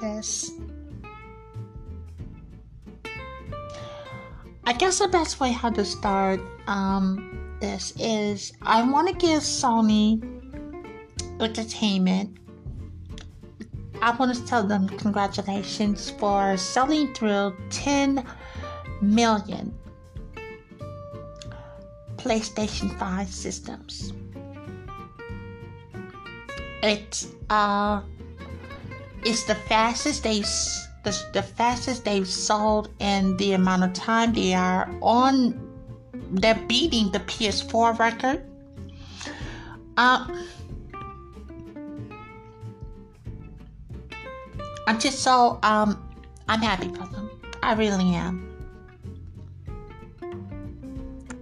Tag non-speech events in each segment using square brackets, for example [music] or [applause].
This? I guess the best way how to start um, this is I want to give Sony Entertainment. I want to tell them congratulations for selling through 10 million PlayStation 5 systems. It's uh it's the fastest they've the, the fastest they've sold and the amount of time they are on they're beating the PS4 record. Uh, I'm just so um I'm happy for them. I really am.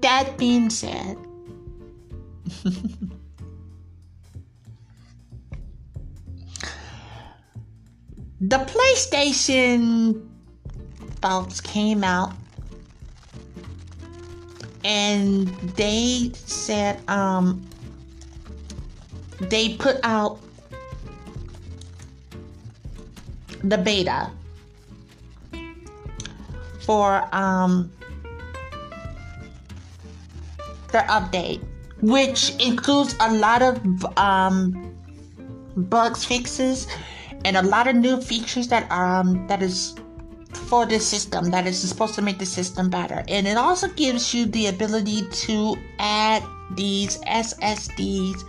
That being said, [laughs] the PlayStation folks came out and they said um they put out the beta for um their update which includes a lot of um bugs fixes and a lot of new features that um that is for the system that is supposed to make the system better. And it also gives you the ability to add these ssds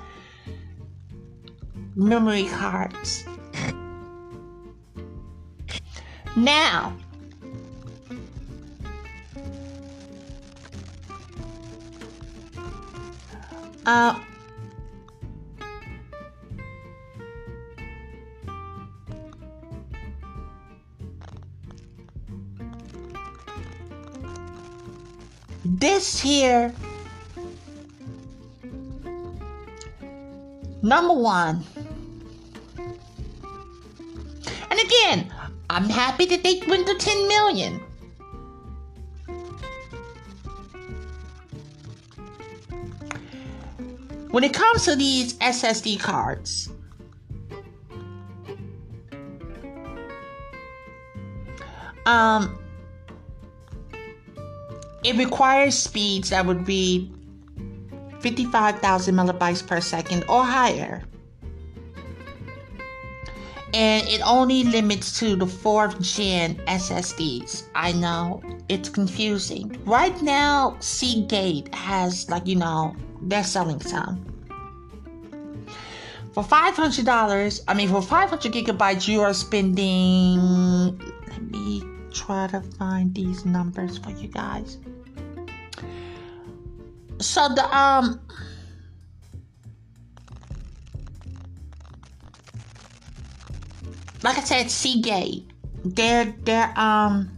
memory cards. Now uh this here number one. And again i'm happy that they went to 10 million. When it comes to these ssd cards um it requires speeds that would be 55,000 megabytes per second or higher. And it only limits to the fourth gen SSDs. I know it's confusing. Right now, Seagate has, like, you know, they're selling some. For $500, I mean, for 500 gigabytes, you are spending. Try to find these numbers for you guys. So the um like I said, Seagate, they're they're um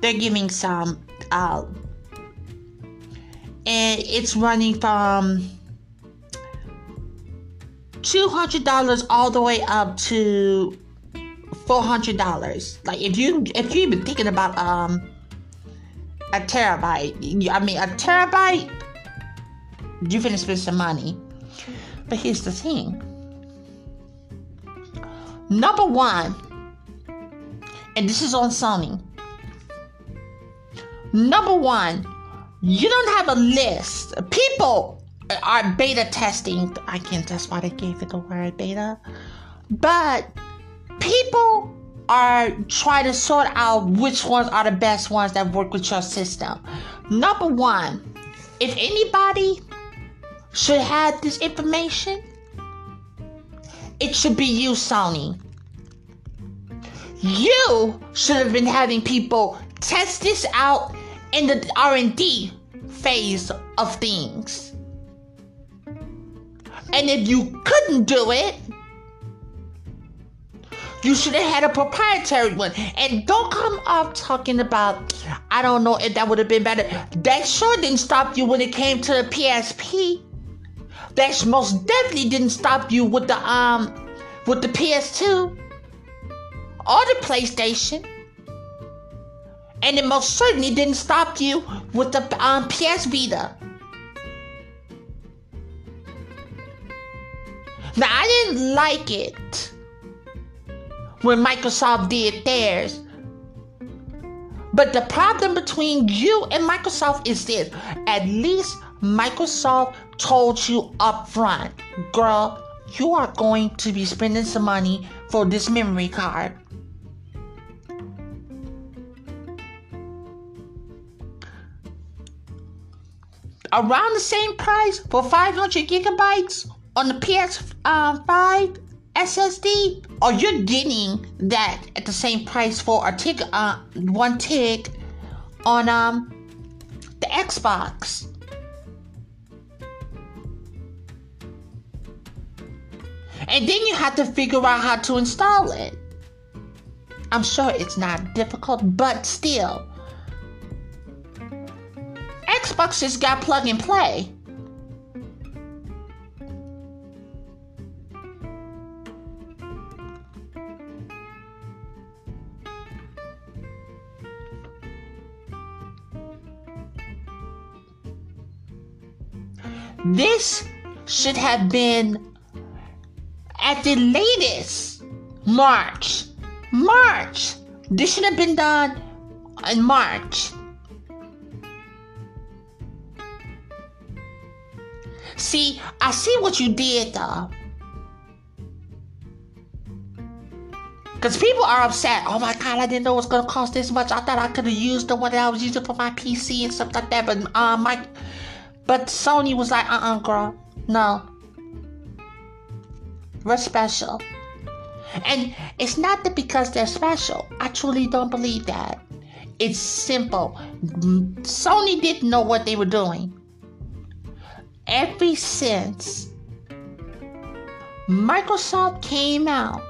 they're giving some out, and it's running from two hundred dollars all the way up to four hundred dollars. Like if you if you even thinking about um a terabyte, I mean a terabyte, you finna spend some money. But here's the thing. Number one, and this is on Sony. Number one, you don't have a list. People are beta testing. I can't. That's why they gave it the word beta. But people are trying to sort out which ones are the best ones that work with your system. Number one, if anybody should have this information, it should be you, Sony. You should have been having people test this out in the R&D phase of things. And if you couldn't do it, you should have had a proprietary one. And don't come up talking about, I don't know if that would have been better. That sure didn't stop you when it came to the PSP. That most definitely didn't stop you with the um with the PS2 or the PlayStation. And it most certainly didn't stop you with the um, PS Vita. Now I didn't like it when Microsoft did theirs. But the problem between you and Microsoft is this at least Microsoft told you up front, girl, you are going to be spending some money for this memory card. Around the same price for 500 gigabytes on the PS5 SSD, or you're getting that at the same price for a tick, uh, one tick on um the Xbox. And then you have to figure out how to install it. I'm sure it's not difficult, but still. Xbox just got plug and play. This should have been at the latest March. March. This should have been done in March. See, I see what you did though. Because people are upset. Oh my god, I didn't know it was gonna cost this much. I thought I could have used the one that I was using for my PC and stuff like that. But um, my but Sony was like, uh uh-uh, uh girl. No. We're special. And it's not that because they're special. I truly don't believe that. It's simple. Sony didn't know what they were doing. Ever since Microsoft came out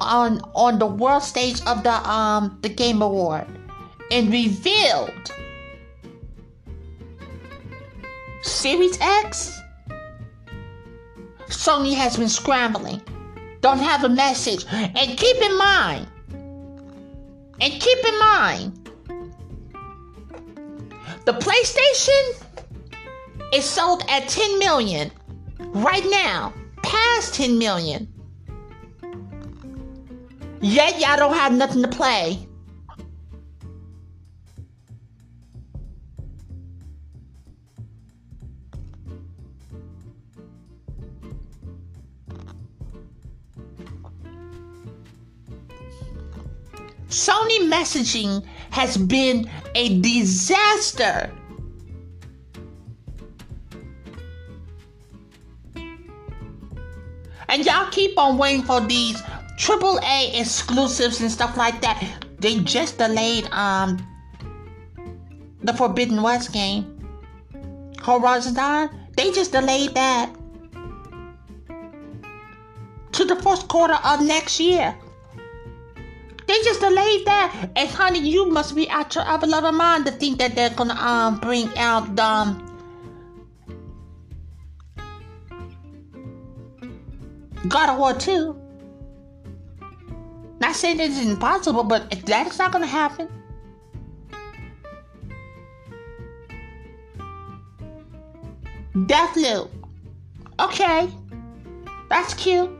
on on the world stage of the um the Game Award and revealed Series X? Sony has been scrambling. Don't have a message. And keep in mind, and keep in mind, the PlayStation is sold at 10 million right now, past 10 million. Yet y'all don't have nothing to play. Sony messaging has been a disaster. And y'all keep on waiting for these AAA exclusives and stuff like that. They just delayed um the Forbidden West game. Horizon Dawn, they just delayed that to the first quarter of next year. They just delayed that. And honey, you must be out your other level mind to think that they're gonna um bring out um God of War 2. Not saying it's impossible, but that is not gonna happen. Deathloop. Okay. That's cute.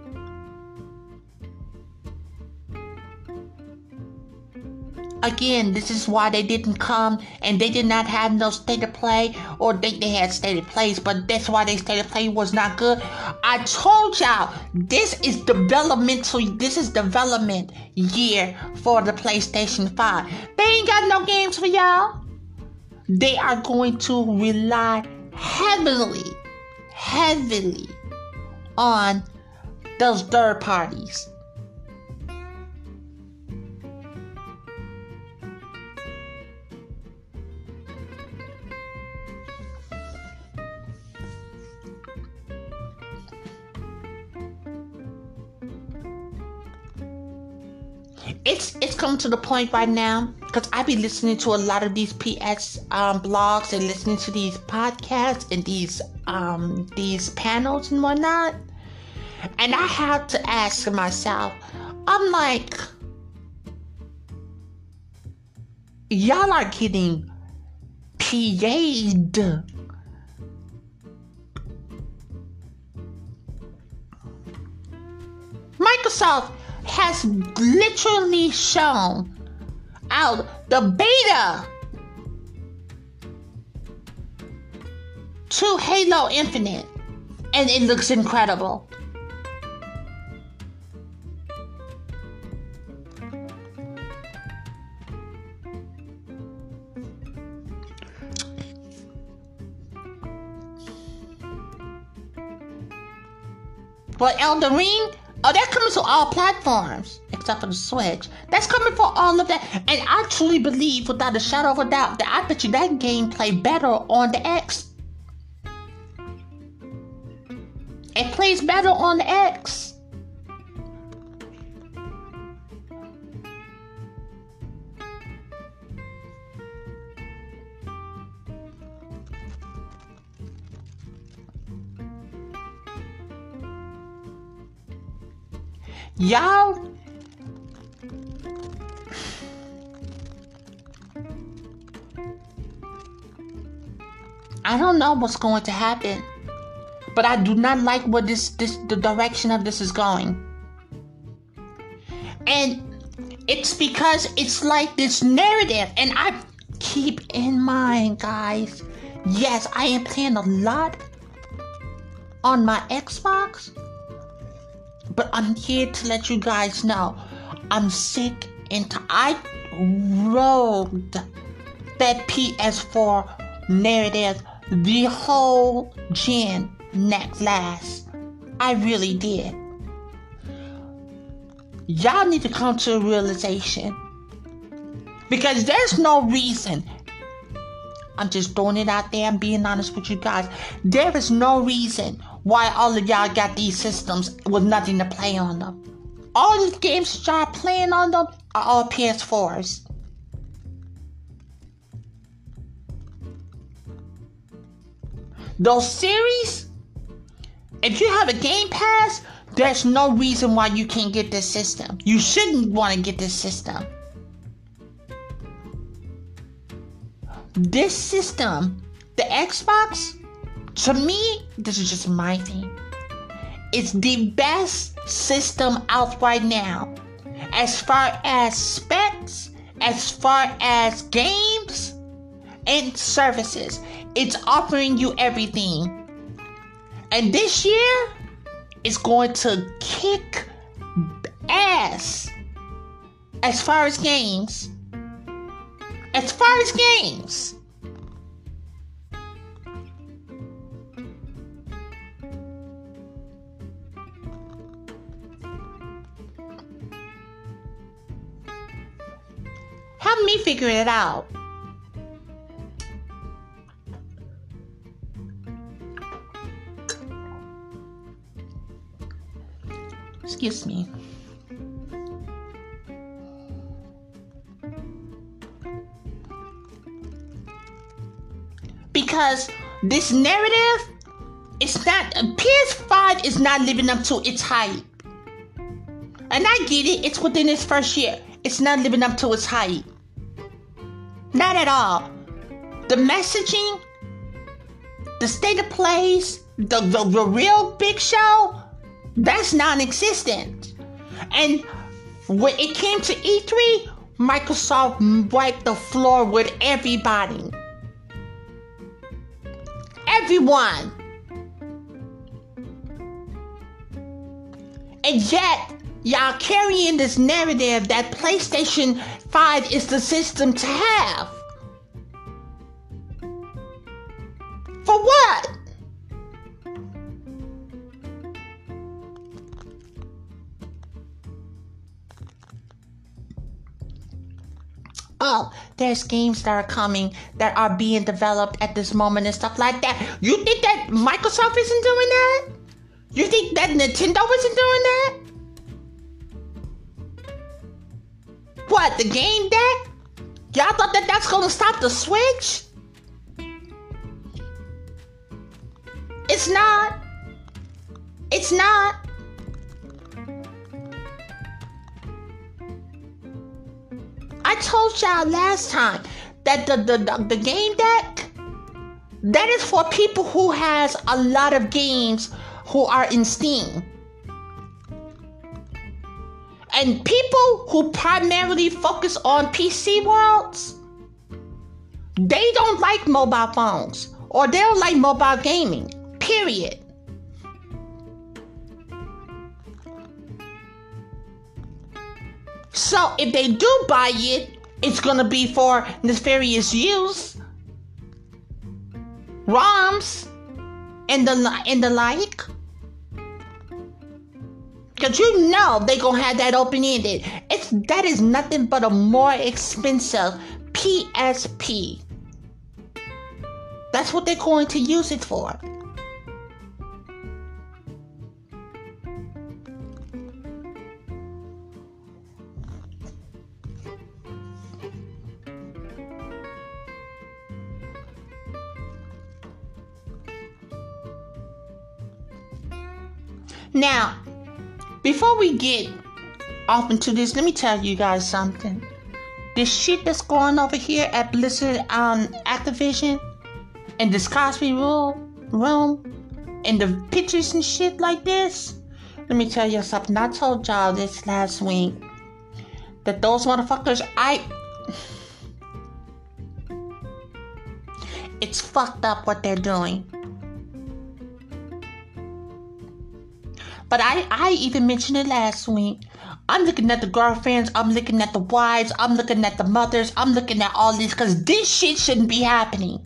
Again, this is why they didn't come and they did not have no state of play or they, they had state of plays, but that's why their state of play was not good. I told y'all this is developmental this is development year for the PlayStation 5. They ain't got no games for y'all. They are going to rely heavily, heavily on those third parties. It's it's come to the point right now because I be listening to a lot of these PS um, blogs and listening to these podcasts and these um, these panels and whatnot, and I have to ask myself, I'm like, y'all are getting PA'd. Microsoft has literally shown out the beta to Halo Infinite, and it looks incredible. But Elden Ring, oh, that's coming to all platforms except for the Switch. That's coming for all of that. And I truly believe, without a shadow of a doubt, that I bet you that game play better on the X. It plays better on the X. Y'all I don't know what's going to happen. But I do not like what this this the direction of this is going. And it's because it's like this narrative and I keep in mind, guys. Yes, I am playing a lot on my Xbox but I'm here to let you guys know I'm sick and I rode that PS4 narrative the whole gen next last. I really did. Y'all need to come to a realization. Because there's no reason. I'm just throwing it out there and being honest with you guys. There is no reason why all of y'all got these systems with nothing to play on them. All these games y'all playing on them are all PS4s. Those series, if you have a Game Pass, there's no reason why you can't get this system. You shouldn't want to get this system. This system, the Xbox, to me, this is just my thing. It's the best system out right now. As far as specs, as far as games and services, it's offering you everything. And this year, it's going to kick ass as far as games. As far as games. Help me figure it out. Excuse me. Because this narrative, it's not, PS5 is not living up to its hype. And I get it, it's within its first year. It's not living up to its hype. Not at all. The messaging, the state of plays, the, the, the real big show, that's non existent. And when it came to E3, Microsoft wiped the floor with everybody. Everyone. And yet, y'all carrying this narrative that PlayStation 5 is the system to have. For what? Oh, there's games that are coming that are being developed at this moment and stuff like that. You think that Microsoft isn't doing that? You think that Nintendo isn't doing that? What, the game deck? Y'all thought that that's gonna stop the Switch? It's not. It's not. I told y'all last time that the, the, the, the game deck that is for people who has a lot of games who are in Steam. And people who primarily focus on PC worlds, they don't like mobile phones or they don't like mobile gaming. Period. So if they do buy it, it's gonna be for nefarious use. ROMs and the and the like. Cause you know they gonna have that open ended. It's that is nothing but a more expensive PSP. That's what they're going to use it for. Now, before we get off into this, let me tell you guys something. This shit that's going over here at Blizzard um Activision and this Cosby room room and the pictures and shit like this. Let me tell you something. I told y'all this last week that those motherfuckers I [sighs] it's fucked up what they're doing. But I, I even mentioned it last week. I'm looking at the girlfriends, I'm looking at the wives, I'm looking at the mothers, I'm looking at all this because this shit shouldn't be happening.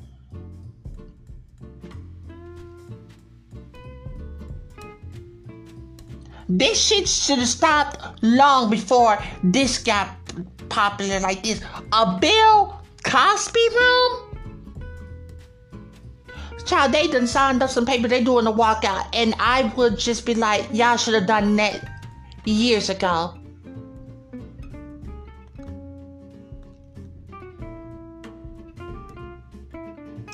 This shit should have stopped long before this got popular like this. A Bill Cosby room? Child, they done signed up some paper. They doing a walkout, and I would just be like, y'all should have done that years ago.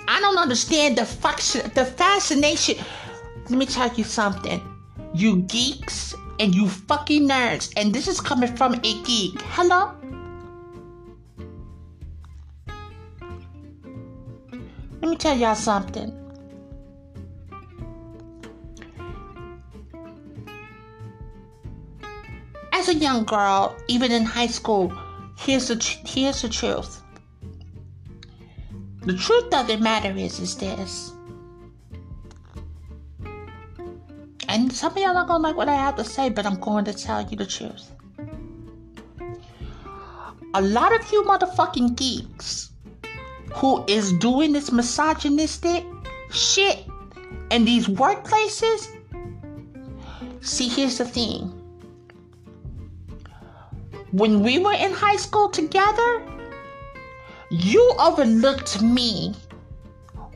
I don't understand the function, the fascination. Let me tell you something, you geeks and you fucking nerds, and this is coming from a geek. Hello. Let me tell y'all something. As a young girl, even in high school, here's the here's the truth. The truth of the matter is is this. And some of y'all not gonna like what I have to say, but I'm going to tell you the truth. A lot of you motherfucking geeks who is doing this misogynistic shit in these workplaces. See, here's the thing. When we were in high school together, you overlooked me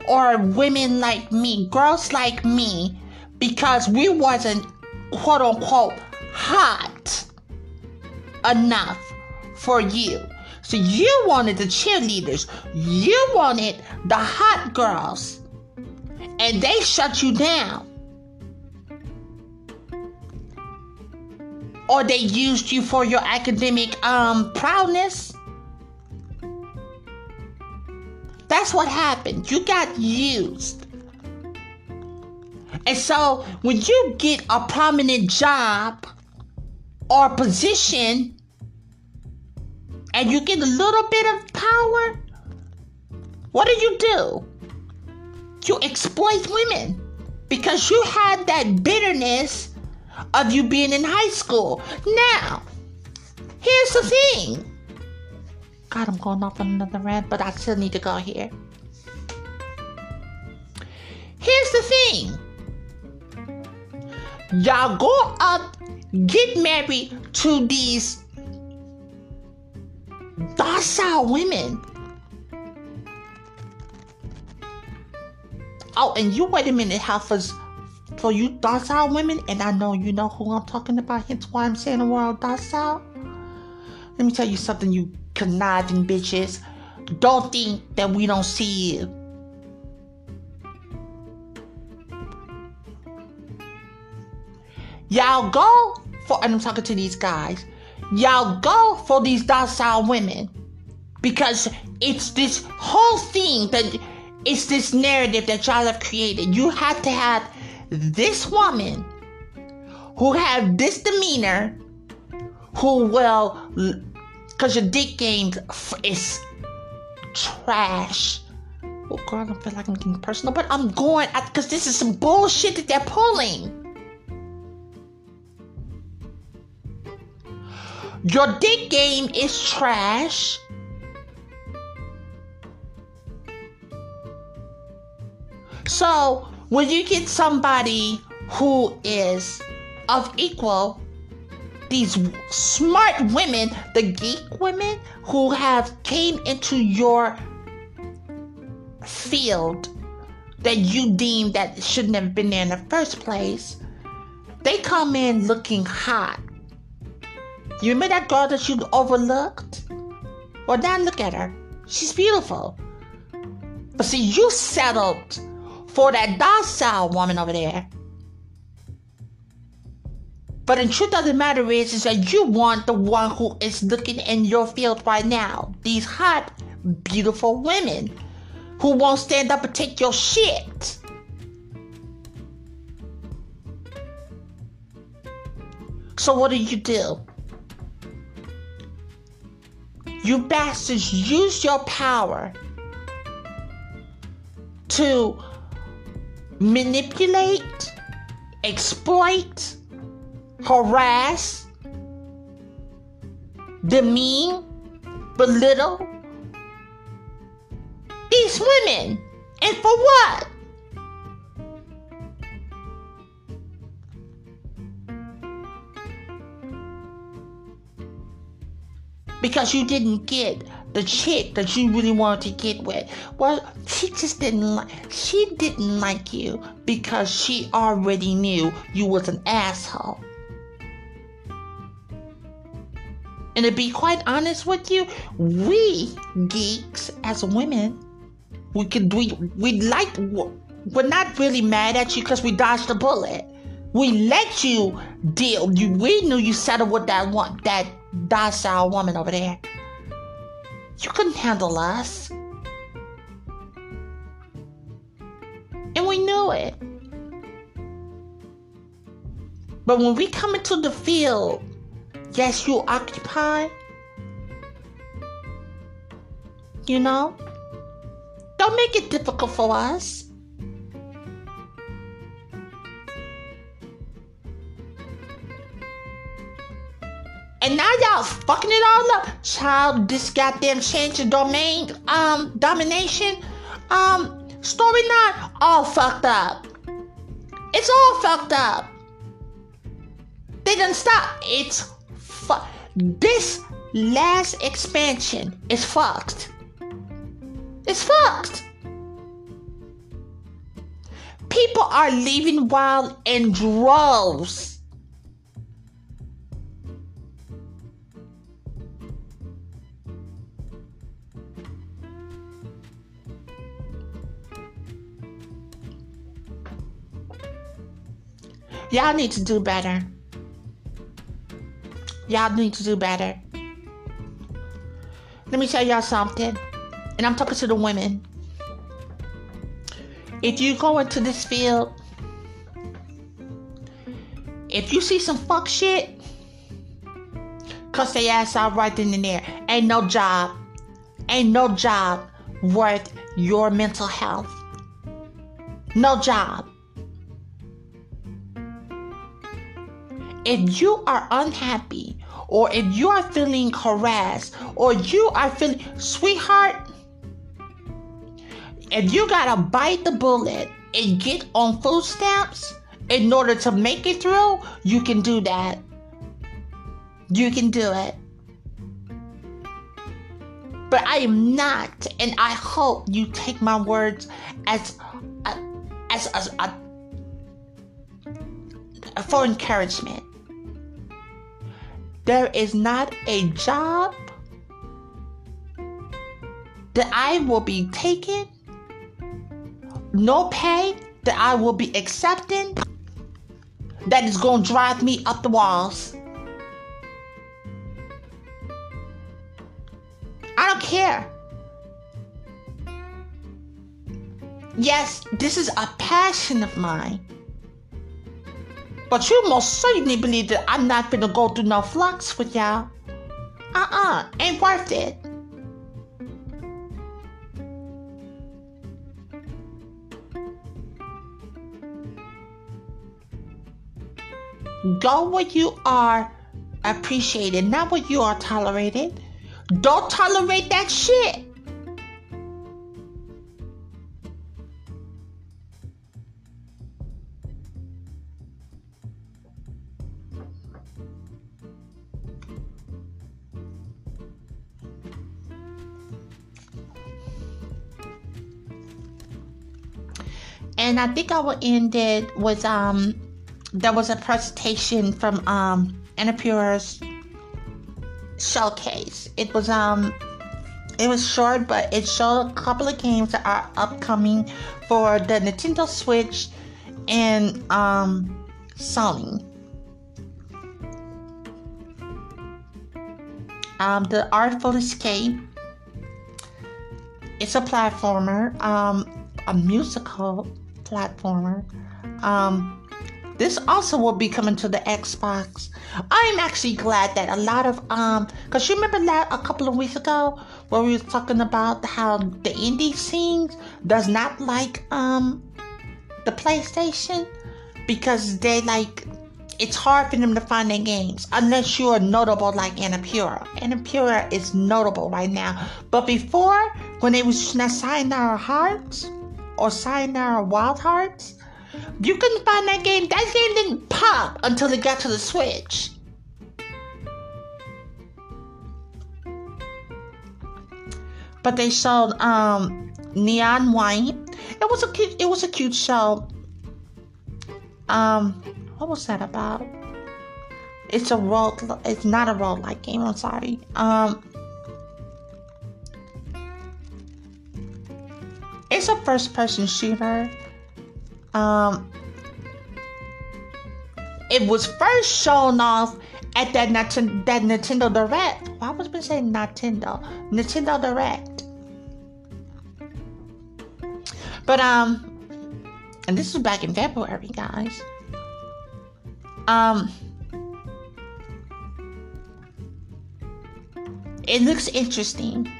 or women like me, girls like me, because we wasn't quote unquote hot enough for you. So you wanted the cheerleaders, you wanted the hot girls, and they shut you down. Or they used you for your academic um proudness. That's what happened. You got used. And so when you get a prominent job or position and you get a little bit of power, what do you do? You exploit women because you had that bitterness of you being in high school. Now, here's the thing. God, I'm going off on another rant, but I still need to go here. Here's the thing. Y'all go up, get married to these docile women. Oh, and you wait a minute, Heifers. For you docile women, and I know you know who I'm talking about, hence why I'm saying the word docile. Let me tell you something, you conniving bitches. Don't think that we don't see you. Y'all go for, and I'm talking to these guys, y'all go for these docile women because it's this whole thing that it's this narrative that y'all have created. You have to have this woman who have this demeanor, who will, because your dick game is trash. Oh, girl, I feel like I'm getting personal, but I'm going because this is some bullshit that they're pulling. Your dick game is trash. So, when you get somebody who is of equal, these smart women, the geek women who have came into your field that you deem that shouldn't have been there in the first place, they come in looking hot. You remember that girl that you overlooked? Well, now look at her. She's beautiful. But see, you settled for that docile woman over there. But the truth of the matter is, is that you want the one who is looking in your field right now. These hot, beautiful women who won't stand up and take your shit. So what do you do? You bastards use your power to manipulate, exploit, harass, demean, belittle these women. And for what? because you didn't get the chick that you really wanted to get with. Well, she just didn't like she didn't like you because she already knew you was an asshole. And to be quite honest with you, we geeks as women, we could we we like we're not really mad at you because we dodged a bullet. We let you deal. You we knew you settled with that one that docile woman over there. You couldn't handle us. And we knew it. But when we come into the field, yes, you occupy. You know? Don't make it difficult for us. And now y'all fucking it all up. Child, this goddamn change of domain, um, domination, um, story nine, all fucked up. It's all fucked up. They didn't stop. It's fu- This last expansion is fucked. It's fucked. People are leaving wild in droves. Y'all need to do better. Y'all need to do better. Let me tell y'all something. And I'm talking to the women. If you go into this field, if you see some fuck shit, cuss their ass out right then and there. Ain't no job. Ain't no job worth your mental health. No job. If you are unhappy or if you are feeling harassed or you are feeling, sweetheart, if you gotta bite the bullet and get on food stamps in order to make it through, you can do that. You can do it. But I am not, and I hope you take my words as as, as a, for encouragement there is not a job that I will be taking, no pay that I will be accepting, that is going to drive me up the walls. I don't care. Yes, this is a passion of mine. But you most certainly believe that I'm not gonna go through no flux with y'all. Uh-uh, ain't worth it. Go where you are appreciated, not where you are tolerated. Don't tolerate that shit. And I think I will end it with um there was a presentation from um Annapurna's showcase. It was um it was short but it showed a couple of games that are upcoming for the Nintendo Switch and um Sony. Um, the Artful Escape. It's a platformer, um, a musical platformer. Um, this also will be coming to the Xbox. I'm actually glad that a lot of um, cause you remember that a couple of weeks ago where we were talking about how the indie scene does not like um the PlayStation because they like it's hard for them to find their games unless you're notable like Annapurna. Annapurna is notable right now, but before when they was Sayonara Hearts or Sayonara Wild Hearts, you couldn't find that game. That game didn't pop until it got to the Switch. But they sold um, Neon White. It was a cute. It was a cute show. Um, what was that about? It's a role. It's not a role like game. I'm sorry. Um, it's a first person shooter. Um, it was first shown off at that, Nat- that Nintendo Direct. Why was I saying Nintendo? Nintendo Direct. But um, and this was back in February, guys. Um, it looks interesting.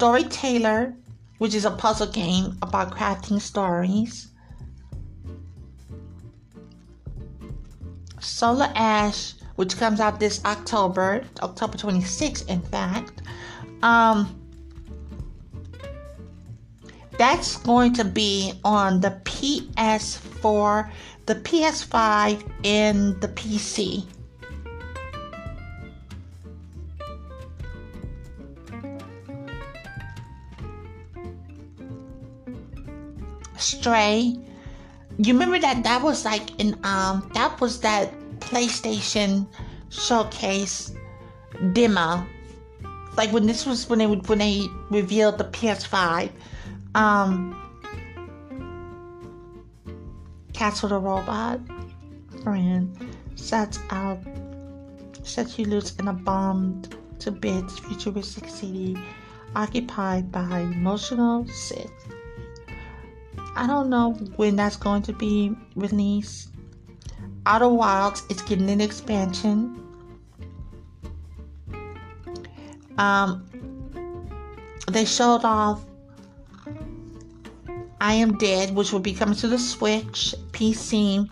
Storyteller, which is a puzzle game about crafting stories. Solar Ash, which comes out this October, October 26th, in fact. Um, that's going to be on the PS4, the PS5, and the PC. Stray. You remember that that was like in um that was that PlayStation showcase demo. Like when this was when they when they revealed the PS5. Um Castle the Robot friend sets out sets you loose in a bombed to bits futuristic city occupied by emotional Sith. I don't know when that's going to be released. Outer Wilds is getting an expansion. Um, they showed off I Am Dead, which will be coming to the Switch, PC,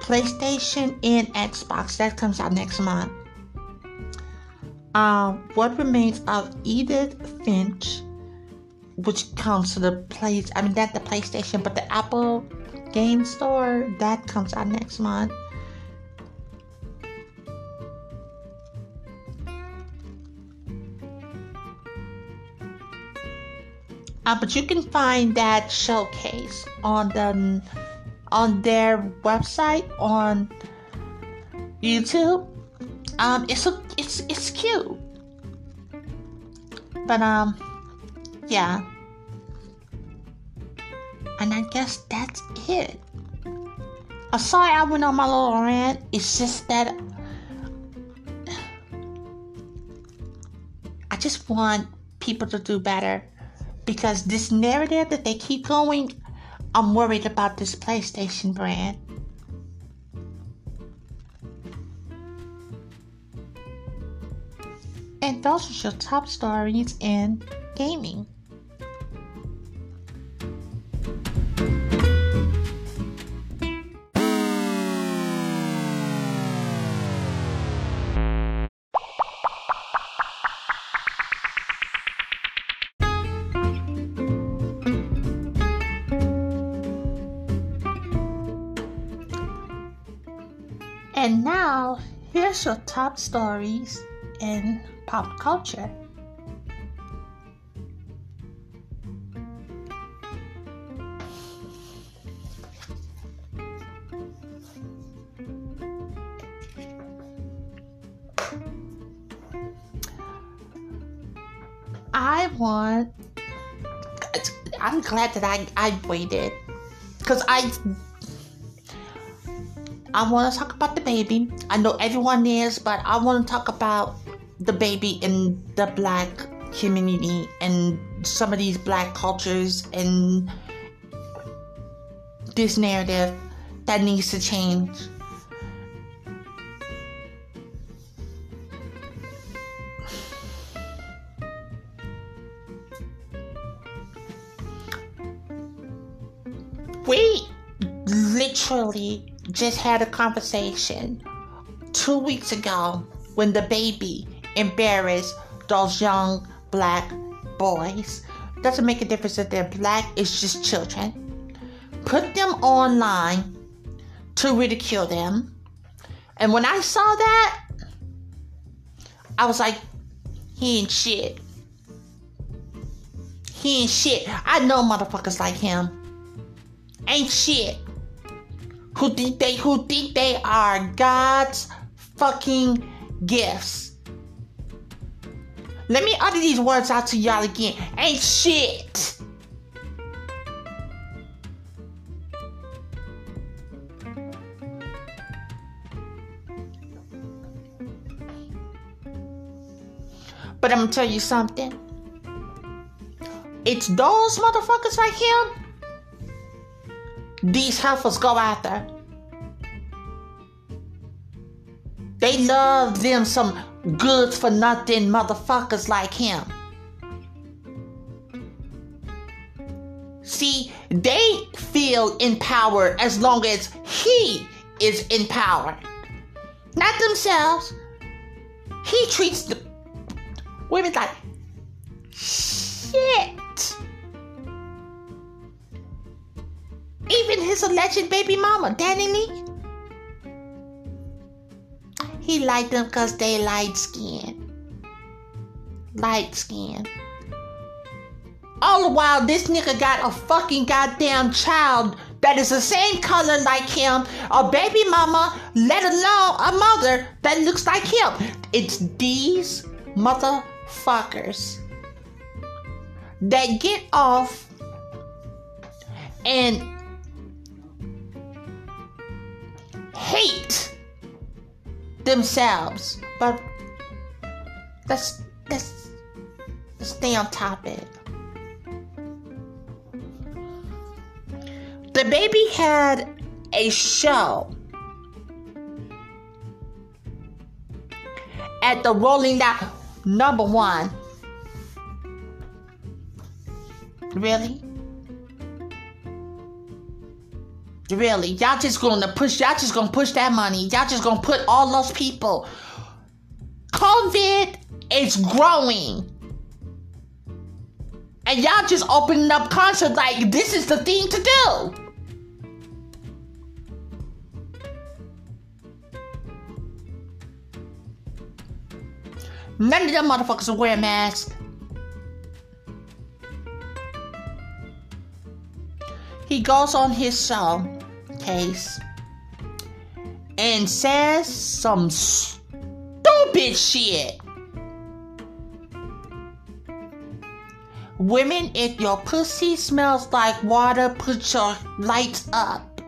PlayStation, and Xbox. That comes out next month. Um, what remains of Edith Finch? Which comes to the place I mean not the PlayStation but the Apple game store that comes out next month. Uh, but you can find that showcase on the on their website on YouTube. Um, it's a, it's it's cute, but um, yeah. And I guess that's it. I'm sorry I went on my little rant. It's just that I just want people to do better because this narrative that they keep going, I'm worried about this PlayStation brand. And those are your top stories in gaming. Here's your top stories in pop culture. I want. I'm glad that I, I waited. Because I I want to talk about the baby. I know everyone is, but I want to talk about the baby in the black community and some of these black cultures and this narrative that needs to change. We literally just had a conversation two weeks ago when the baby embarrassed those young black boys. Doesn't make a difference if they're black, it's just children. Put them online to ridicule them. And when I saw that, I was like, he ain't shit. He ain't shit. I know motherfuckers like him. Ain't shit who think they who think they are God's fucking gifts. Let me utter these words out to y'all again. Ain't shit. But I'm gonna tell you something. It's those motherfuckers like him these heifers go after. They love them some good for nothing motherfuckers like him. See, they feel empowered as long as he is in power. Not themselves. He treats the women like shit. Even his alleged baby mama, DaniLeigh. He liked them because they light skin. Light skin. All the while, this nigga got a fucking goddamn child that is the same color like him, a baby mama, let alone a mother that looks like him. It's these motherfuckers that get off and themselves. But let's let's, let's stay on topic. The baby had a show at the Rolling Loud number one. Really? Really, y'all just gonna push. Y'all just gonna push that money. Y'all just gonna put all those people. COVID is growing, and y'all just opening up concerts like this is the thing to do. None of them motherfuckers wear masks. He goes on his show case and says some stupid shit. Women, if your pussy smells like water, put your lights up.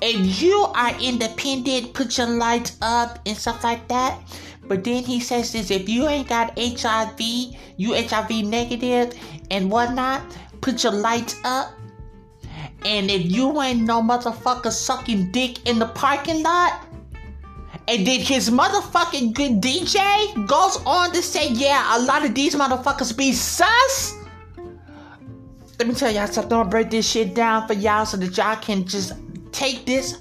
If you are independent, put your lights up and stuff like that. But then he says this if you ain't got HIV, you HIV negative and whatnot, put your lights up. And if you ain't no motherfucker sucking dick in the parking lot, and then his motherfucking good DJ goes on to say, yeah, a lot of these motherfuckers be sus. Let me tell y'all something. I'm gonna break this shit down for y'all so that y'all can just take this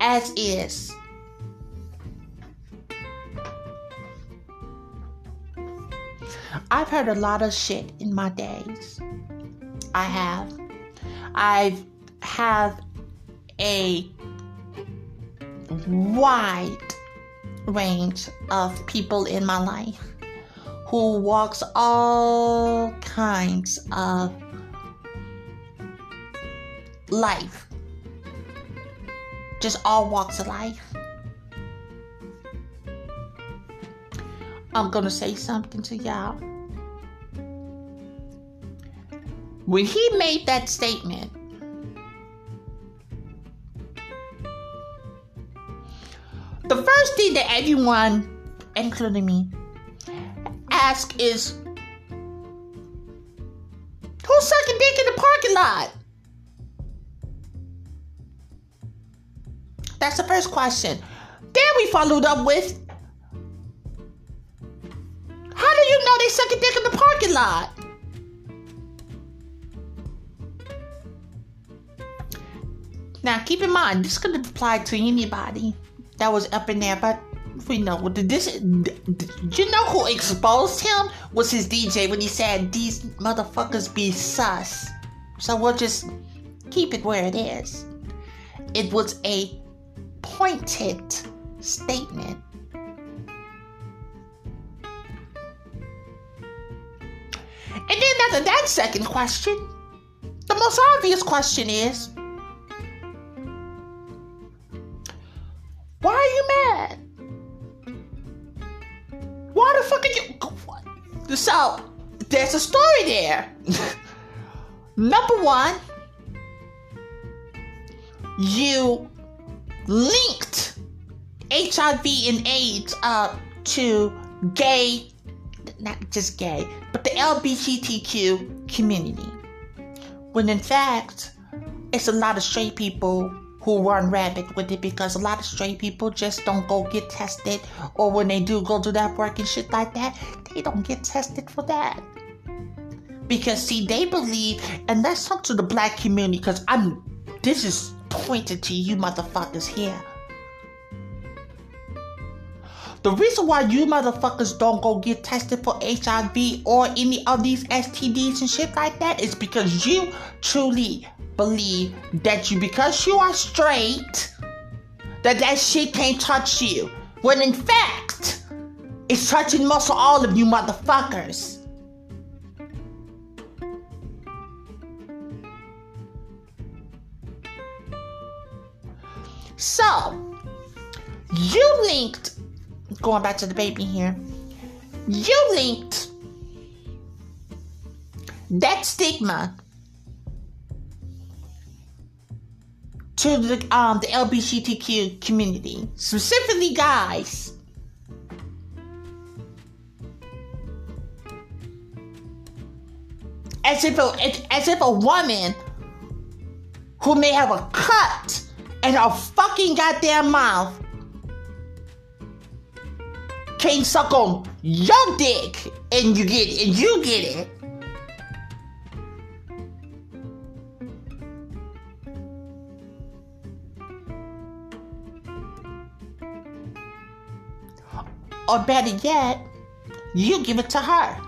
as is. I've heard a lot of shit in my days. I have. I have a wide range of people in my life who walks all kinds of life. Just all walks of life. I'm gonna say something to y'all. When he made that statement, the first thing that everyone, including me, ask is Who's sucking dick in the parking lot? That's the first question. Then we followed up with How do you know they sucking dick in the parking lot? Now keep in mind this could apply to anybody that was up in there, but we know this. You know who exposed him was his DJ when he said these motherfuckers be sus. So we'll just keep it where it is. It was a pointed statement. And then after that second question, the most obvious question is Why are you mad? Why the fuck are you? So, there's a story there. [laughs] Number one, you linked HIV and AIDS up to gay, not just gay, but the LGBTQ community. When in fact, it's a lot of straight people who run rampant with it because a lot of straight people just don't go get tested, or when they do go do that work and shit like that, they don't get tested for that. Because see, they believe, and that's up to the black community. Because I'm, this is pointed to you motherfuckers here. The reason why you motherfuckers don't go get tested for HIV or any of these STDs and shit like that is because you truly believe that you, because you are straight, that that shit can't touch you. When in fact, it's touching most of all of you motherfuckers. So, you linked, going back to the baby here, you linked that stigma to the um the LGBTQ community, specifically guys. As if a, as if a woman who may have a cut in her fucking goddamn mouth can't suck on your dick and you get it, and you get it. Or better yet, you give it to her.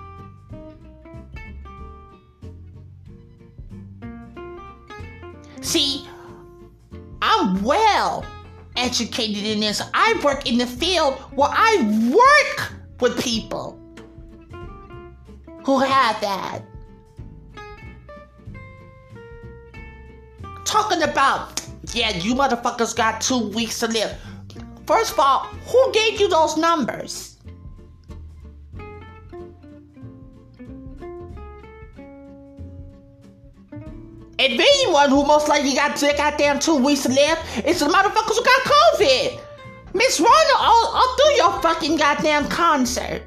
See, I'm well educated in this. I work in the field where I work with people who have that. Talking about Yeah, you motherfuckers got two weeks to live. First of all, who gave you those numbers? If one who most likely got to goddamn two weeks left. it's the motherfuckers who got COVID. Miss Rona all through your fucking goddamn concert.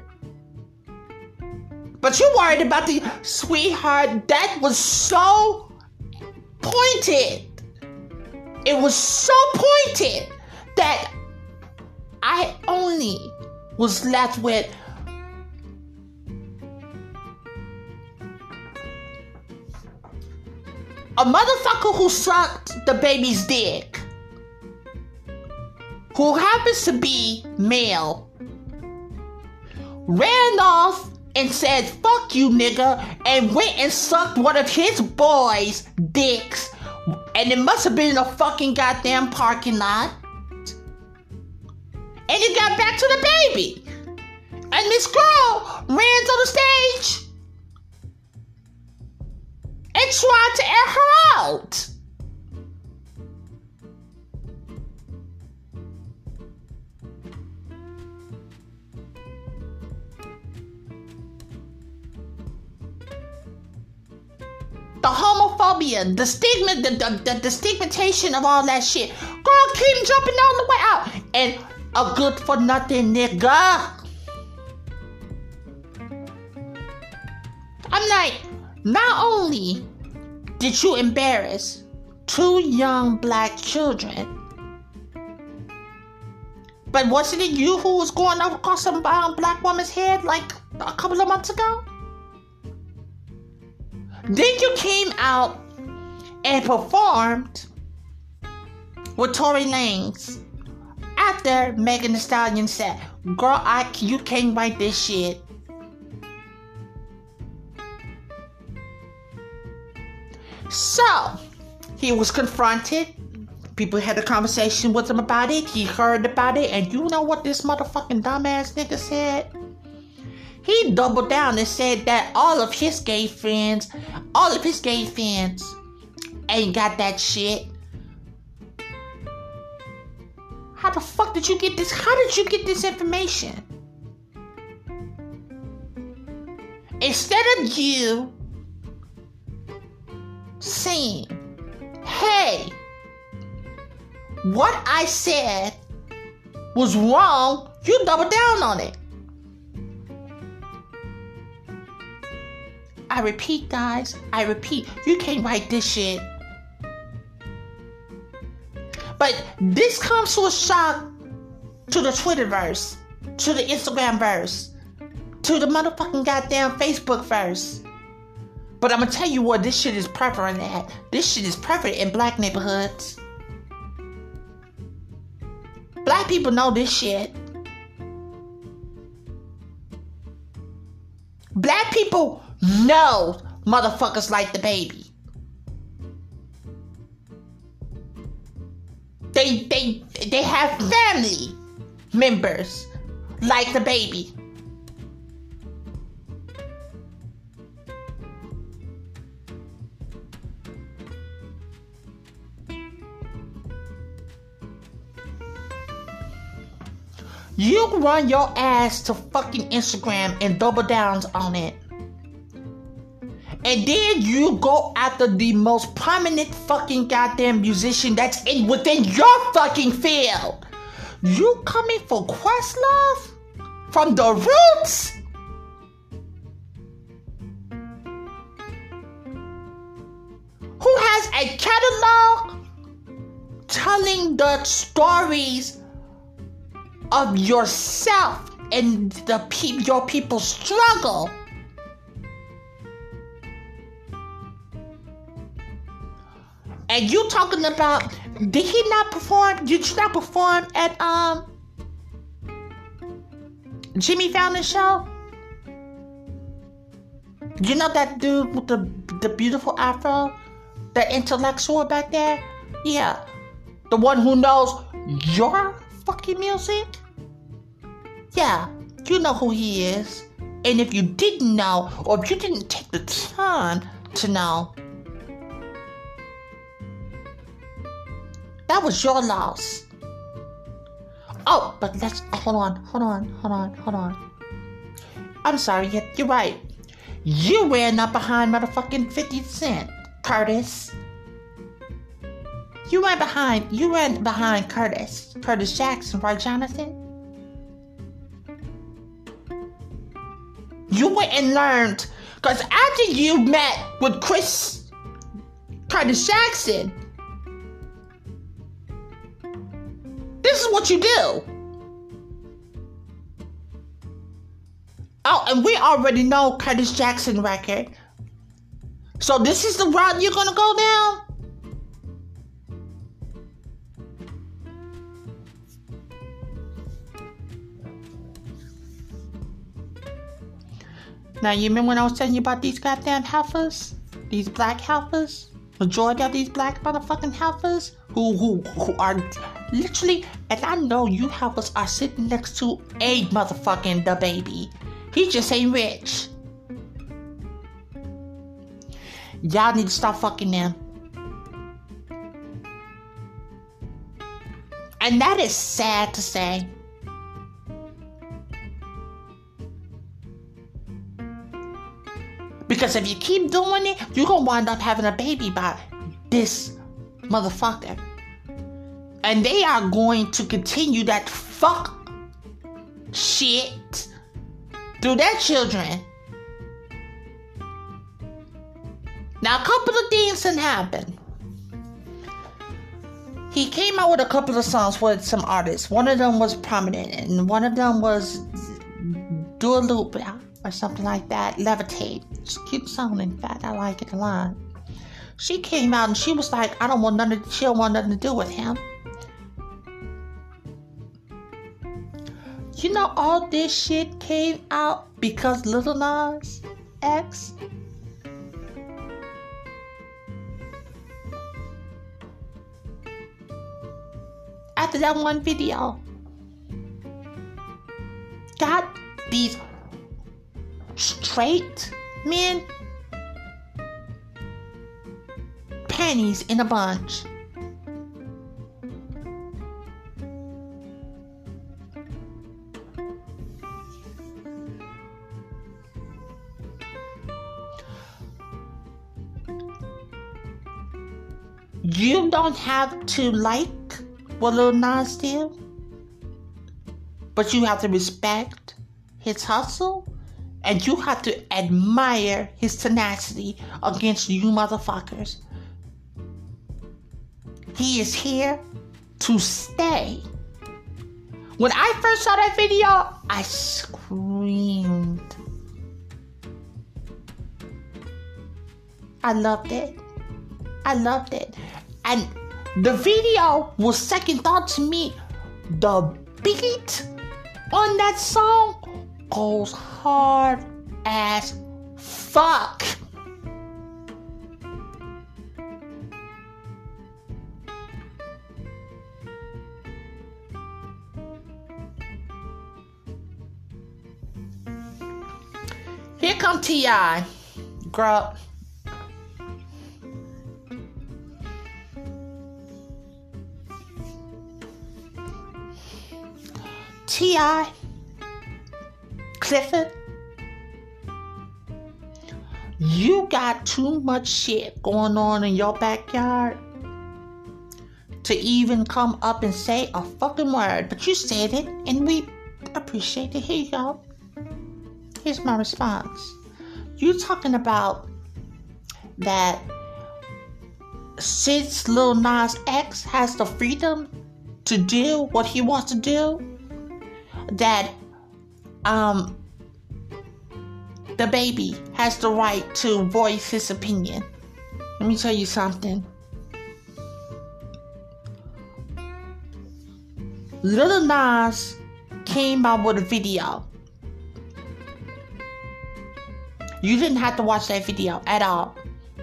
But you worried about the sweetheart. That was so pointed. It was so pointed that I only was left with a motherfucker who sucked the baby's dick, who happens to be male, ran off and said, fuck you, nigga, and went and sucked one of his boys' dicks. And it must have been in a fucking goddamn parking lot. And he got back to the baby. And this girl ran to the stage tried to air her out. the homophobia, the stigma, the, the, the, the, stigmatization of all that shit. Girl, keep jumping on the way out. And a good for nothing nigga. I'm like, not only did you embarrass two young black children, but wasn't it you who was going up across some black woman's head like a couple of months ago? Then you came out and performed with Tory Lanez after Megan Thee Stallion said, "Girl, I you can't write this shit." So he was confronted. People had a conversation with him about it. He heard about it, and you know what this motherfucking dumbass nigga said? He doubled down and said that all of his gay friends, all of his gay friends ain't got that shit. How the fuck did you get this? How did you get this information? Instead of you saying, hey, what I said was wrong, you double down on it. I repeat, guys, I repeat, you can't write this shit. But this comes to a shock to the Twitterverse, to the Instagram verse, to the motherfucking goddamn Facebook verse. But I'm gonna tell you what, this shit is prevalent at. This shit is prevalent in black neighborhoods. Black people know this shit. Black people know motherfuckers like the baby. They they they have family members like the baby. You run your ass to fucking Instagram and double downs on it and then you go after the most prominent fucking goddamn musician that's in within your fucking field. You coming for Questlove from the roots? Who has a catalog telling the stories of yourself and the pe- your people's struggle? And you talking about did he not perform? Did you not perform at um Jimmy Fallon's show? You know that dude with the the beautiful afro, the intellectual back there? Yeah, the one who knows your fucking music. Yeah, you know who he is. And if you didn't know, or if you didn't take the time to know, that was your loss. Oh, but let's uh, hold on, hold on, hold on, hold on. I'm sorry, you're right. You ran up behind motherfucking 50 Cent, Curtis. You ran behind, you ran behind Curtis, Curtis Jackson, right, Jonathan? You went and learned, because after you met with Chris, Curtis Jackson, this is what you do. Oh, and we already know Curtis Jackson record. So this is the route you're gonna go down? Now you remember when I was telling you about these goddamn heifers? These black heifers? Majority of these black motherfucking heifers who who who are literally and I know you heifers are sitting next to a motherfucking the DaBaby. He just ain't rich. Y'all need to stop fucking them. And that is sad to say. Because if you keep doing it, you're gonna wind up having a baby by this motherfucker. And they are going to continue that fuck shit through their children. Now, a couple of things can happen. He came out with a couple of songs with some artists. One of them was prominent, and one of them was Dua Lipa or something like that. Levitate. It's a cute song, in fact. I like it a lot. She came out and she was like, I don't want nothing, she don't want nothing to do with him. You know, all this shit came out because Little Nas X after that one video got these straight men pennies in a bunch. You don't have to like what Lil Nas did, but you have to respect his hustle and you have to admire his tenacity against you motherfuckers. He is here to stay. When I first saw that video, I screamed. I loved it. I loved it. And the video was second thought to me. The beat on that song goes hard as fuck. Here come T.I. Girl. T.I. Clifford, you got too much shit going on in your backyard to even come up and say a fucking word. But you said it, and we appreciate it. Here you go. Here's my response. You talking about that since Lil Nas X has the freedom to do what he wants to do, that um, the baby has the right to voice his opinion. Let me tell you something. Little Nas came out with a video. You didn't have to watch that video at all.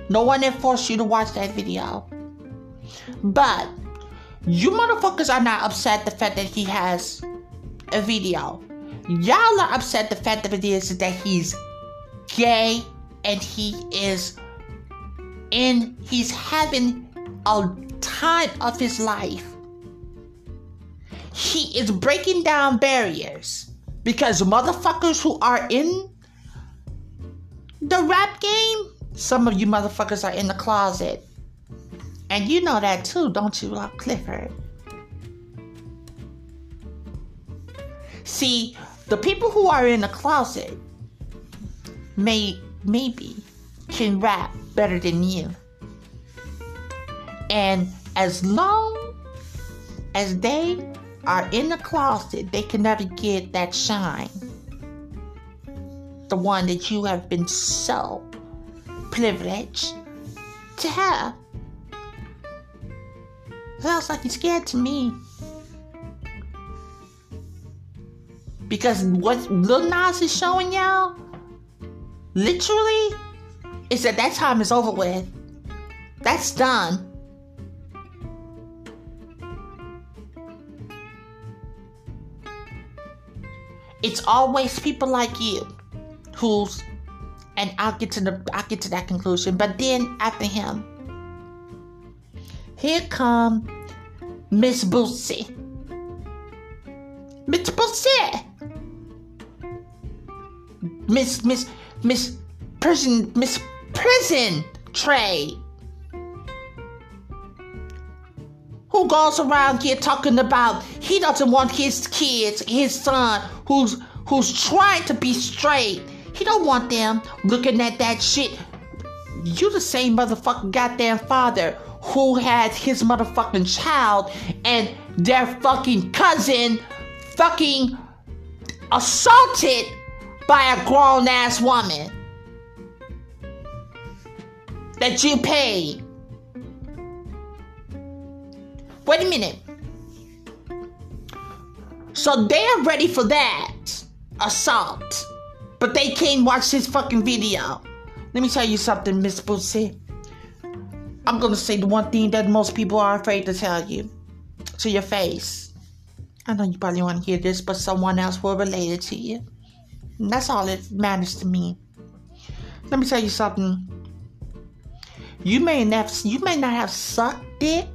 No one enforced you to watch that video. But you motherfuckers are not upset the fact that he has a video. Y'all are upset the fact of it is that he's gay and he is in he's having a time of his life he is breaking down barriers because motherfuckers who are in the rap game, some of you motherfuckers are in the closet. And you know that too, don't you, Clifford? See, the people who are in the closet may maybe can rap better than you. And as long as they are in the closet, they can never get that shine. The one that you have been so privileged to have. Sounds like you're scared to me. Because what Lil Nas is showing y'all, literally, is that that time is over with. That's done. It's always people like you who's and I'll get to the I'll get to that conclusion. But then after him, here come Miss Boosie. Miss Boosie. Miss Miss Miss Prison Miss Prison Trade. Who goes around here talking about he doesn't want his kids, his son, who's who's trying to be straight. He don't want them looking at that shit. You the same motherfucking goddamn father who had his motherfucking child and their fucking cousin fucking assaulted by a grown ass woman that you paid. Wait a minute. So they're ready for that assault, but they can't watch this fucking video. Let me tell you something, Miss Boosie. I'm gonna say the one thing that most people are afraid to tell you to your face. I know you probably want to hear this, but someone else will relate it to you. That's all it matters to me. Let me tell you something. You may not you may not have sucked dick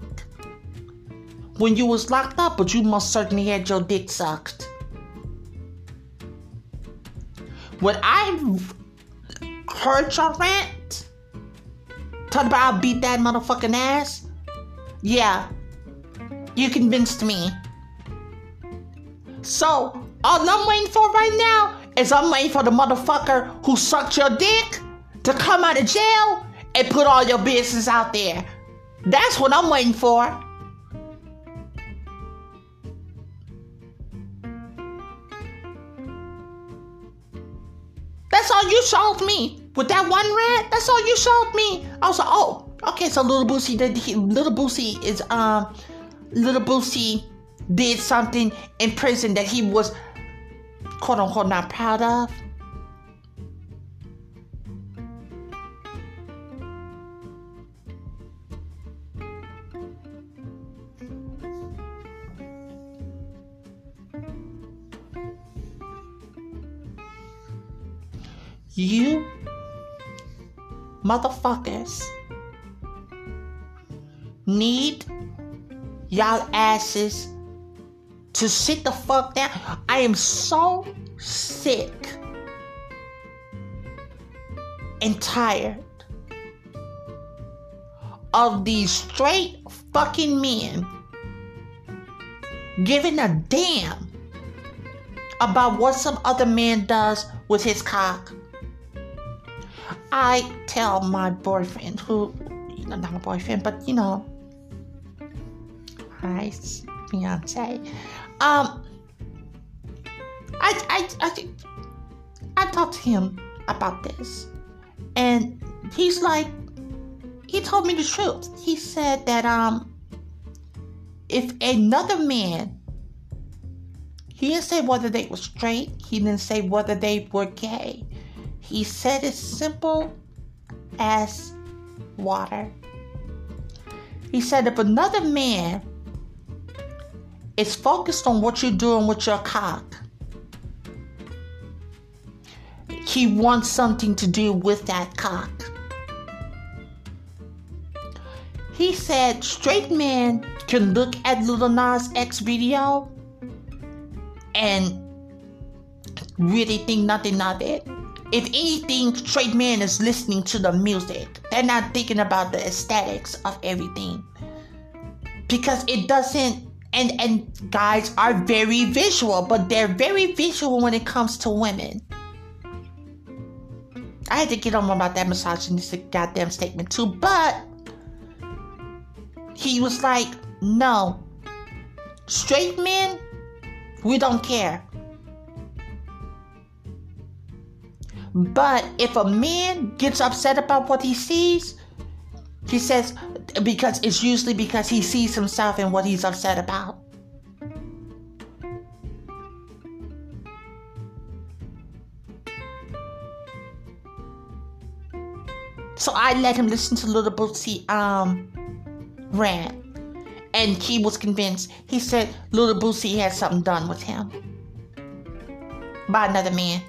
when you was locked up, but you most certainly had your dick sucked. When I heard your rant, talk about I'll beat that motherfucking ass. Yeah, you convinced me. So all I'm waiting for right now is I'm waiting for the motherfucker who sucked your dick to come out of jail and put all your business out there. That's what I'm waiting for. That's all you showed me with that one rant. That's all you showed me. I was like, oh, okay. So little Boosie, did he, little Boosie is um, little Boosie did something in prison that he was quote unquote not proud of. You motherfuckers need y'all asses to sit the fuck down. I am so sick and tired of these straight fucking men giving a damn about what some other man does with his cock. I tell my boyfriend, who, you know, not my boyfriend, but you know, my fiance, um, I, I, I, I talked to him about this, and he's like, he told me the truth. He said that, um, if another man, he didn't say whether they were straight, he didn't say whether they were gay he said it's simple as water. He said if another man is focused on what you're doing with your cock, he wants something to do with that cock. He said straight men can look at Lil Nas X video and really think nothing of it. If anything, straight men is listening to the music. They're not thinking about the aesthetics of everything. Because it doesn't and and guys are very visual, but they're very visual when it comes to women. I had to get on about that misogynistic goddamn statement too, but he was like, no. Straight men, we don't care. But if a man gets upset about what he sees, he says, because it's usually because he sees himself in what he's upset about. So I let him listen to Little Boosie um rant. And he was convinced. He said Little Boosie had something done with him. By another man.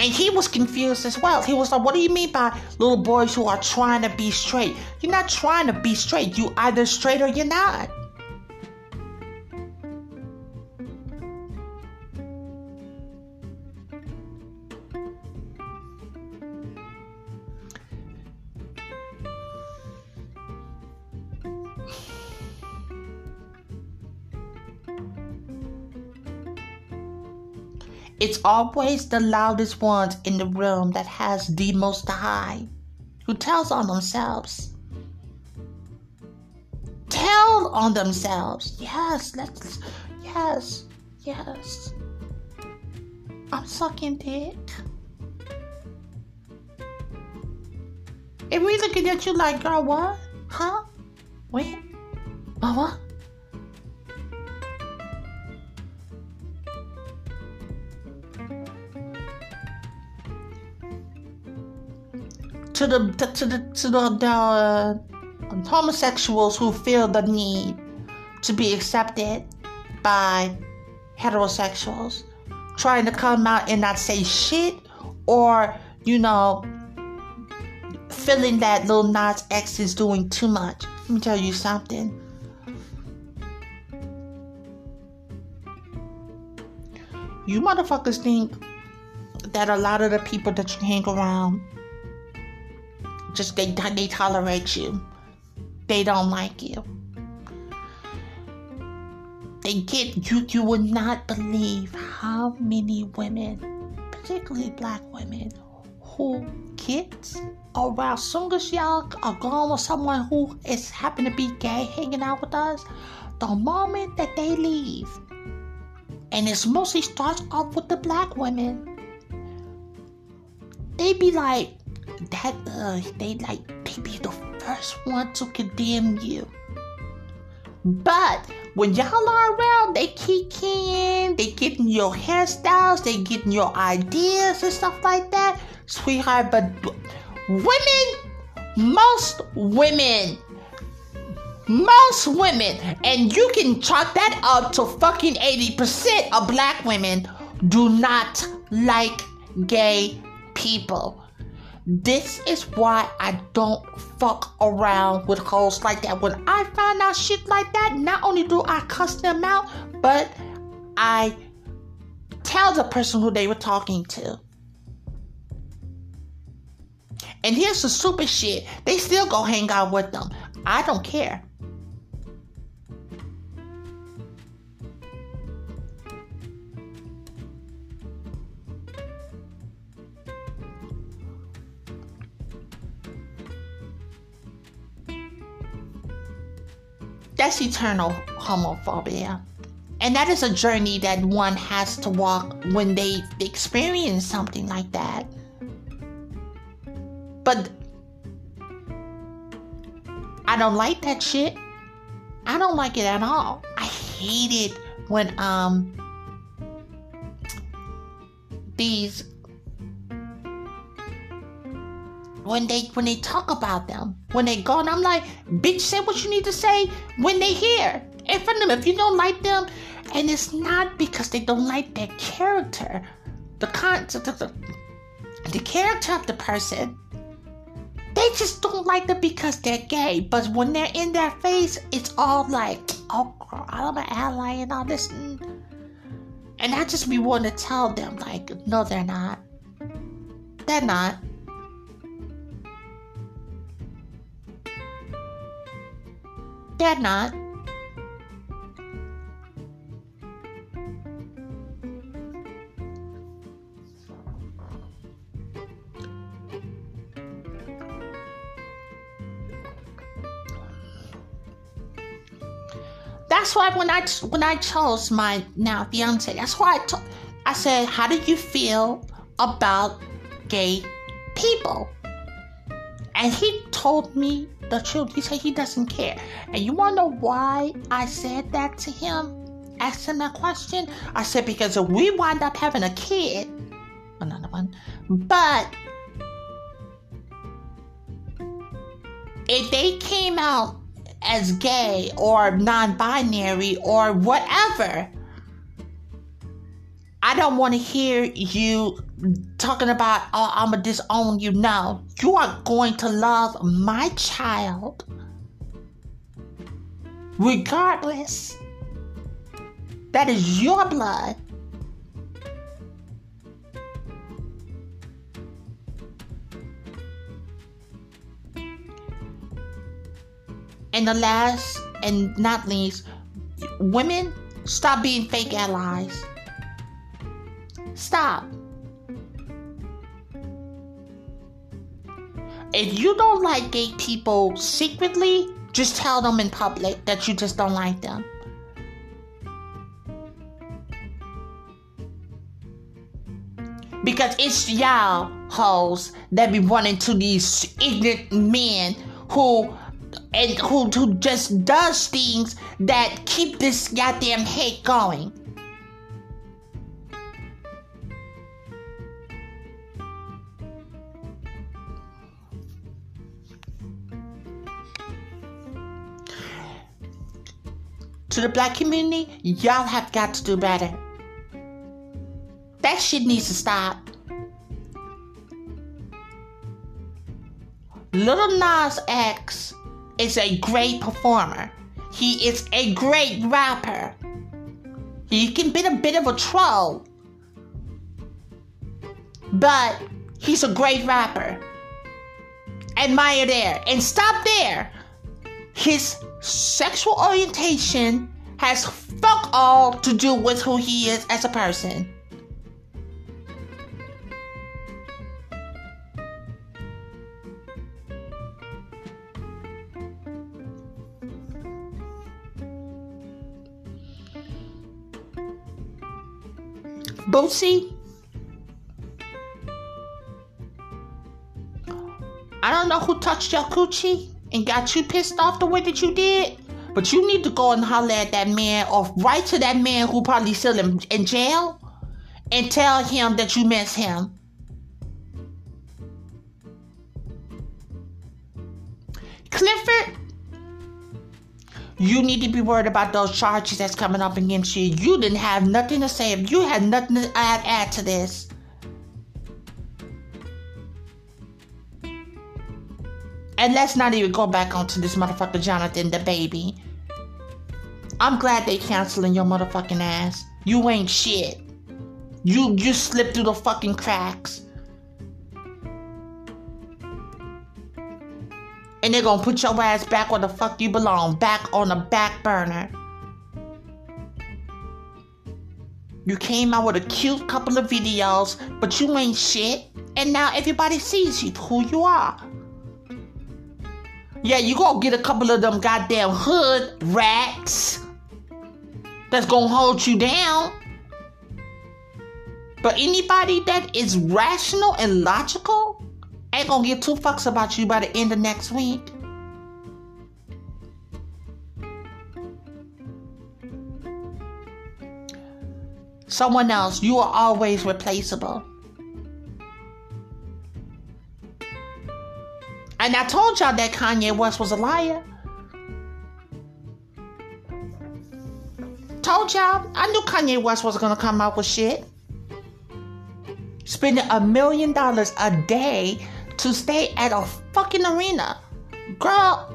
And he was confused as well. He was like, What do you mean by little boys who are trying to be straight? You're not trying to be straight. You either straight or you're not. It's always the loudest ones in the room that has the most to hide, who tells on themselves. Tell on themselves. Yes, let's. Yes, yes. I'm sucking dick. And we looking at you like, girl, what? Huh? Wait. What? To the to the to the, the uh, homosexuals who feel the need to be accepted by heterosexuals, trying to come out and not say shit, or you know, feeling that Lil Nas X is doing too much. Let me tell you something. You motherfuckers think that a lot of the people that you hang around just they they tolerate you. They don't like you. They get you. You would not believe how many women, particularly black women, who get around. Soon as y'all are gone with someone who is happen to be gay, hanging out with us, the moment that they leave, and it's mostly starts off with the black women. They be like, that uh they like they be the first one to condemn you. But when y'all are around, they kick in, they getting your hairstyles, they getting your ideas and stuff like that, sweetheart. But women, most women, most women, and you can chalk that up to fucking 80% of black women do not like gay people. This is why I don't fuck around with hoes like that. When I find out shit like that, not only do I cuss them out, but I tell the person who they were talking to. And here's the super shit. They still go hang out with them. I don't care. That's eternal homophobia. And that is a journey that one has to walk when they experience something like that. But I don't like that shit. I don't like it at all. I hate it when um these when they when they talk about them when they go and i'm like bitch say what you need to say when they hear in front of them if you don't like them and it's not because they don't like their character the con the, the, the character of the person they just don't like them because they're gay. But when they're in their face, it's all like, oh, girl, I'm an ally and all this. Mm. And I just be wanting to tell them, like, no, they're not. They're not. They're not. That's why when I when I chose my now fiance, that's why I I said, "How do you feel about gay people?" And he told me the truth. He said he doesn't care. And you want to know why I said that to him? Asked him that question. I said because if we wind up having a kid, another one, but if they came out as gay or non binary or whatever. I don't want to hear you talking about, oh, I'm going to disown you. No, you are going to love my child regardless. That is your blood. And the last and not least, women, stop being fake allies. Stop. If you don't like gay people secretly, just tell them in public that you just don't like them. Because it's y'all hoes that be running to these ignorant men who and who, who just does things that keep this goddamn hate going. To the black community, y'all have got to do better. That shit needs to stop. Lil Nas X is a great performer. He is a great rapper. He can be a bit of a troll, but he's a great rapper. Admire there and stop there. His sexual orientation has fuck all to do with who he is as a person. Boosie. I don't know who touched your coochie and got you pissed off the way that you did, but you need to go and holler at that man or write to that man who probably still in, in jail and tell him that you miss him. Clifford, you need to be worried about those charges that's coming up against you. You didn't have nothing to say. You had nothing to add, add to this. And let's not even go back onto this motherfucker Jonathan the baby. I'm glad they canceling your motherfucking ass. You ain't shit. You just slipped through the fucking cracks. and they're gonna put your ass back where the fuck you belong, back on the back burner. You came out with a cute couple of videos, but you ain't shit, and now everybody sees you who you are. Yeah, you gonna get a couple of them goddamn hood rats that's gonna hold you down. But anybody that is rational and logical ain't gonna give two fucks about you by the end of next week. Someone else, you are always replaceable. And I told y'all that Kanye West was a liar. Told y'all, I knew Kanye West was gonna come out with shit. Spending a million dollars a day to stay at a fucking arena. Girl.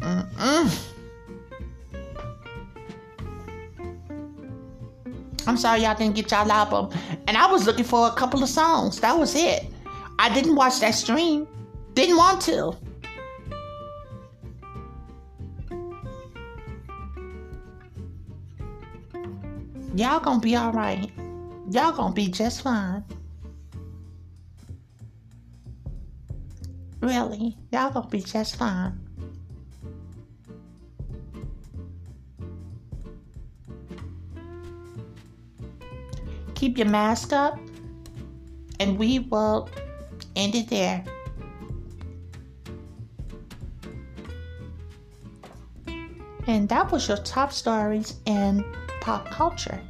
Mm-mm. I'm sorry y'all didn't get y'all album. And I was looking for a couple of songs. That was it. I didn't watch that stream. Didn't want to. Y'all gonna be alright. Y'all gonna be just fine. Really, y'all gonna be just fine. Keep your mask up, and we will end it there. And that was your top stories in pop culture.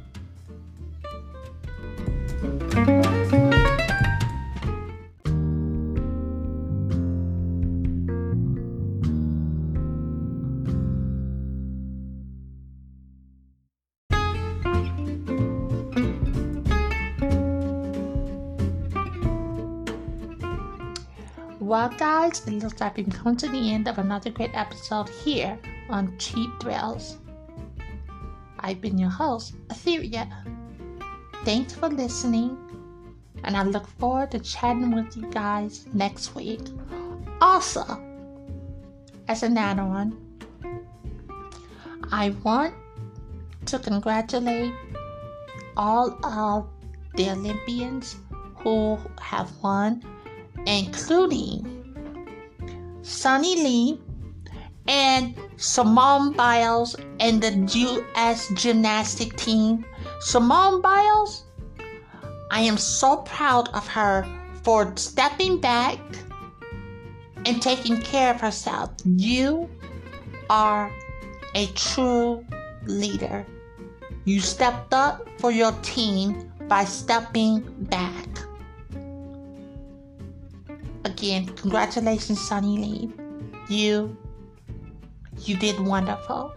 Well, guys, it looks like we've come to the end of another great episode here on Cheap Thrills. I've been your host, Etheria. Thanks for listening, and I look forward to chatting with you guys next week. Also, as an add on, I want to congratulate all of the Olympians who have won, including Suni Lee and Simone Biles and the U.S. gymnastic team. Simone Biles, I am so proud of her for stepping back and taking care of herself. You are a true leader. You stepped up for your team by stepping back. Again, congratulations, Suni Lee. You you did wonderful.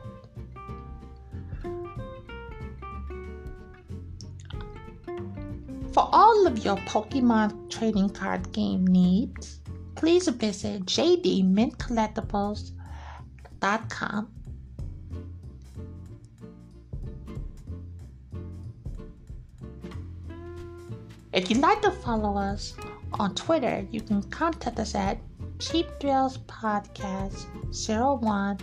For all of your Pokemon trading card game needs, please visit jdmintcollectibles.com. If you'd like to follow us on Twitter, you can contact us at Cheap Thrills Podcast 01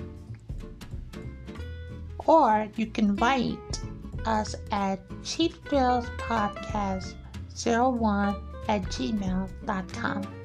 or you can write us at Cheap Thrills Podcast 01 at gmail.com.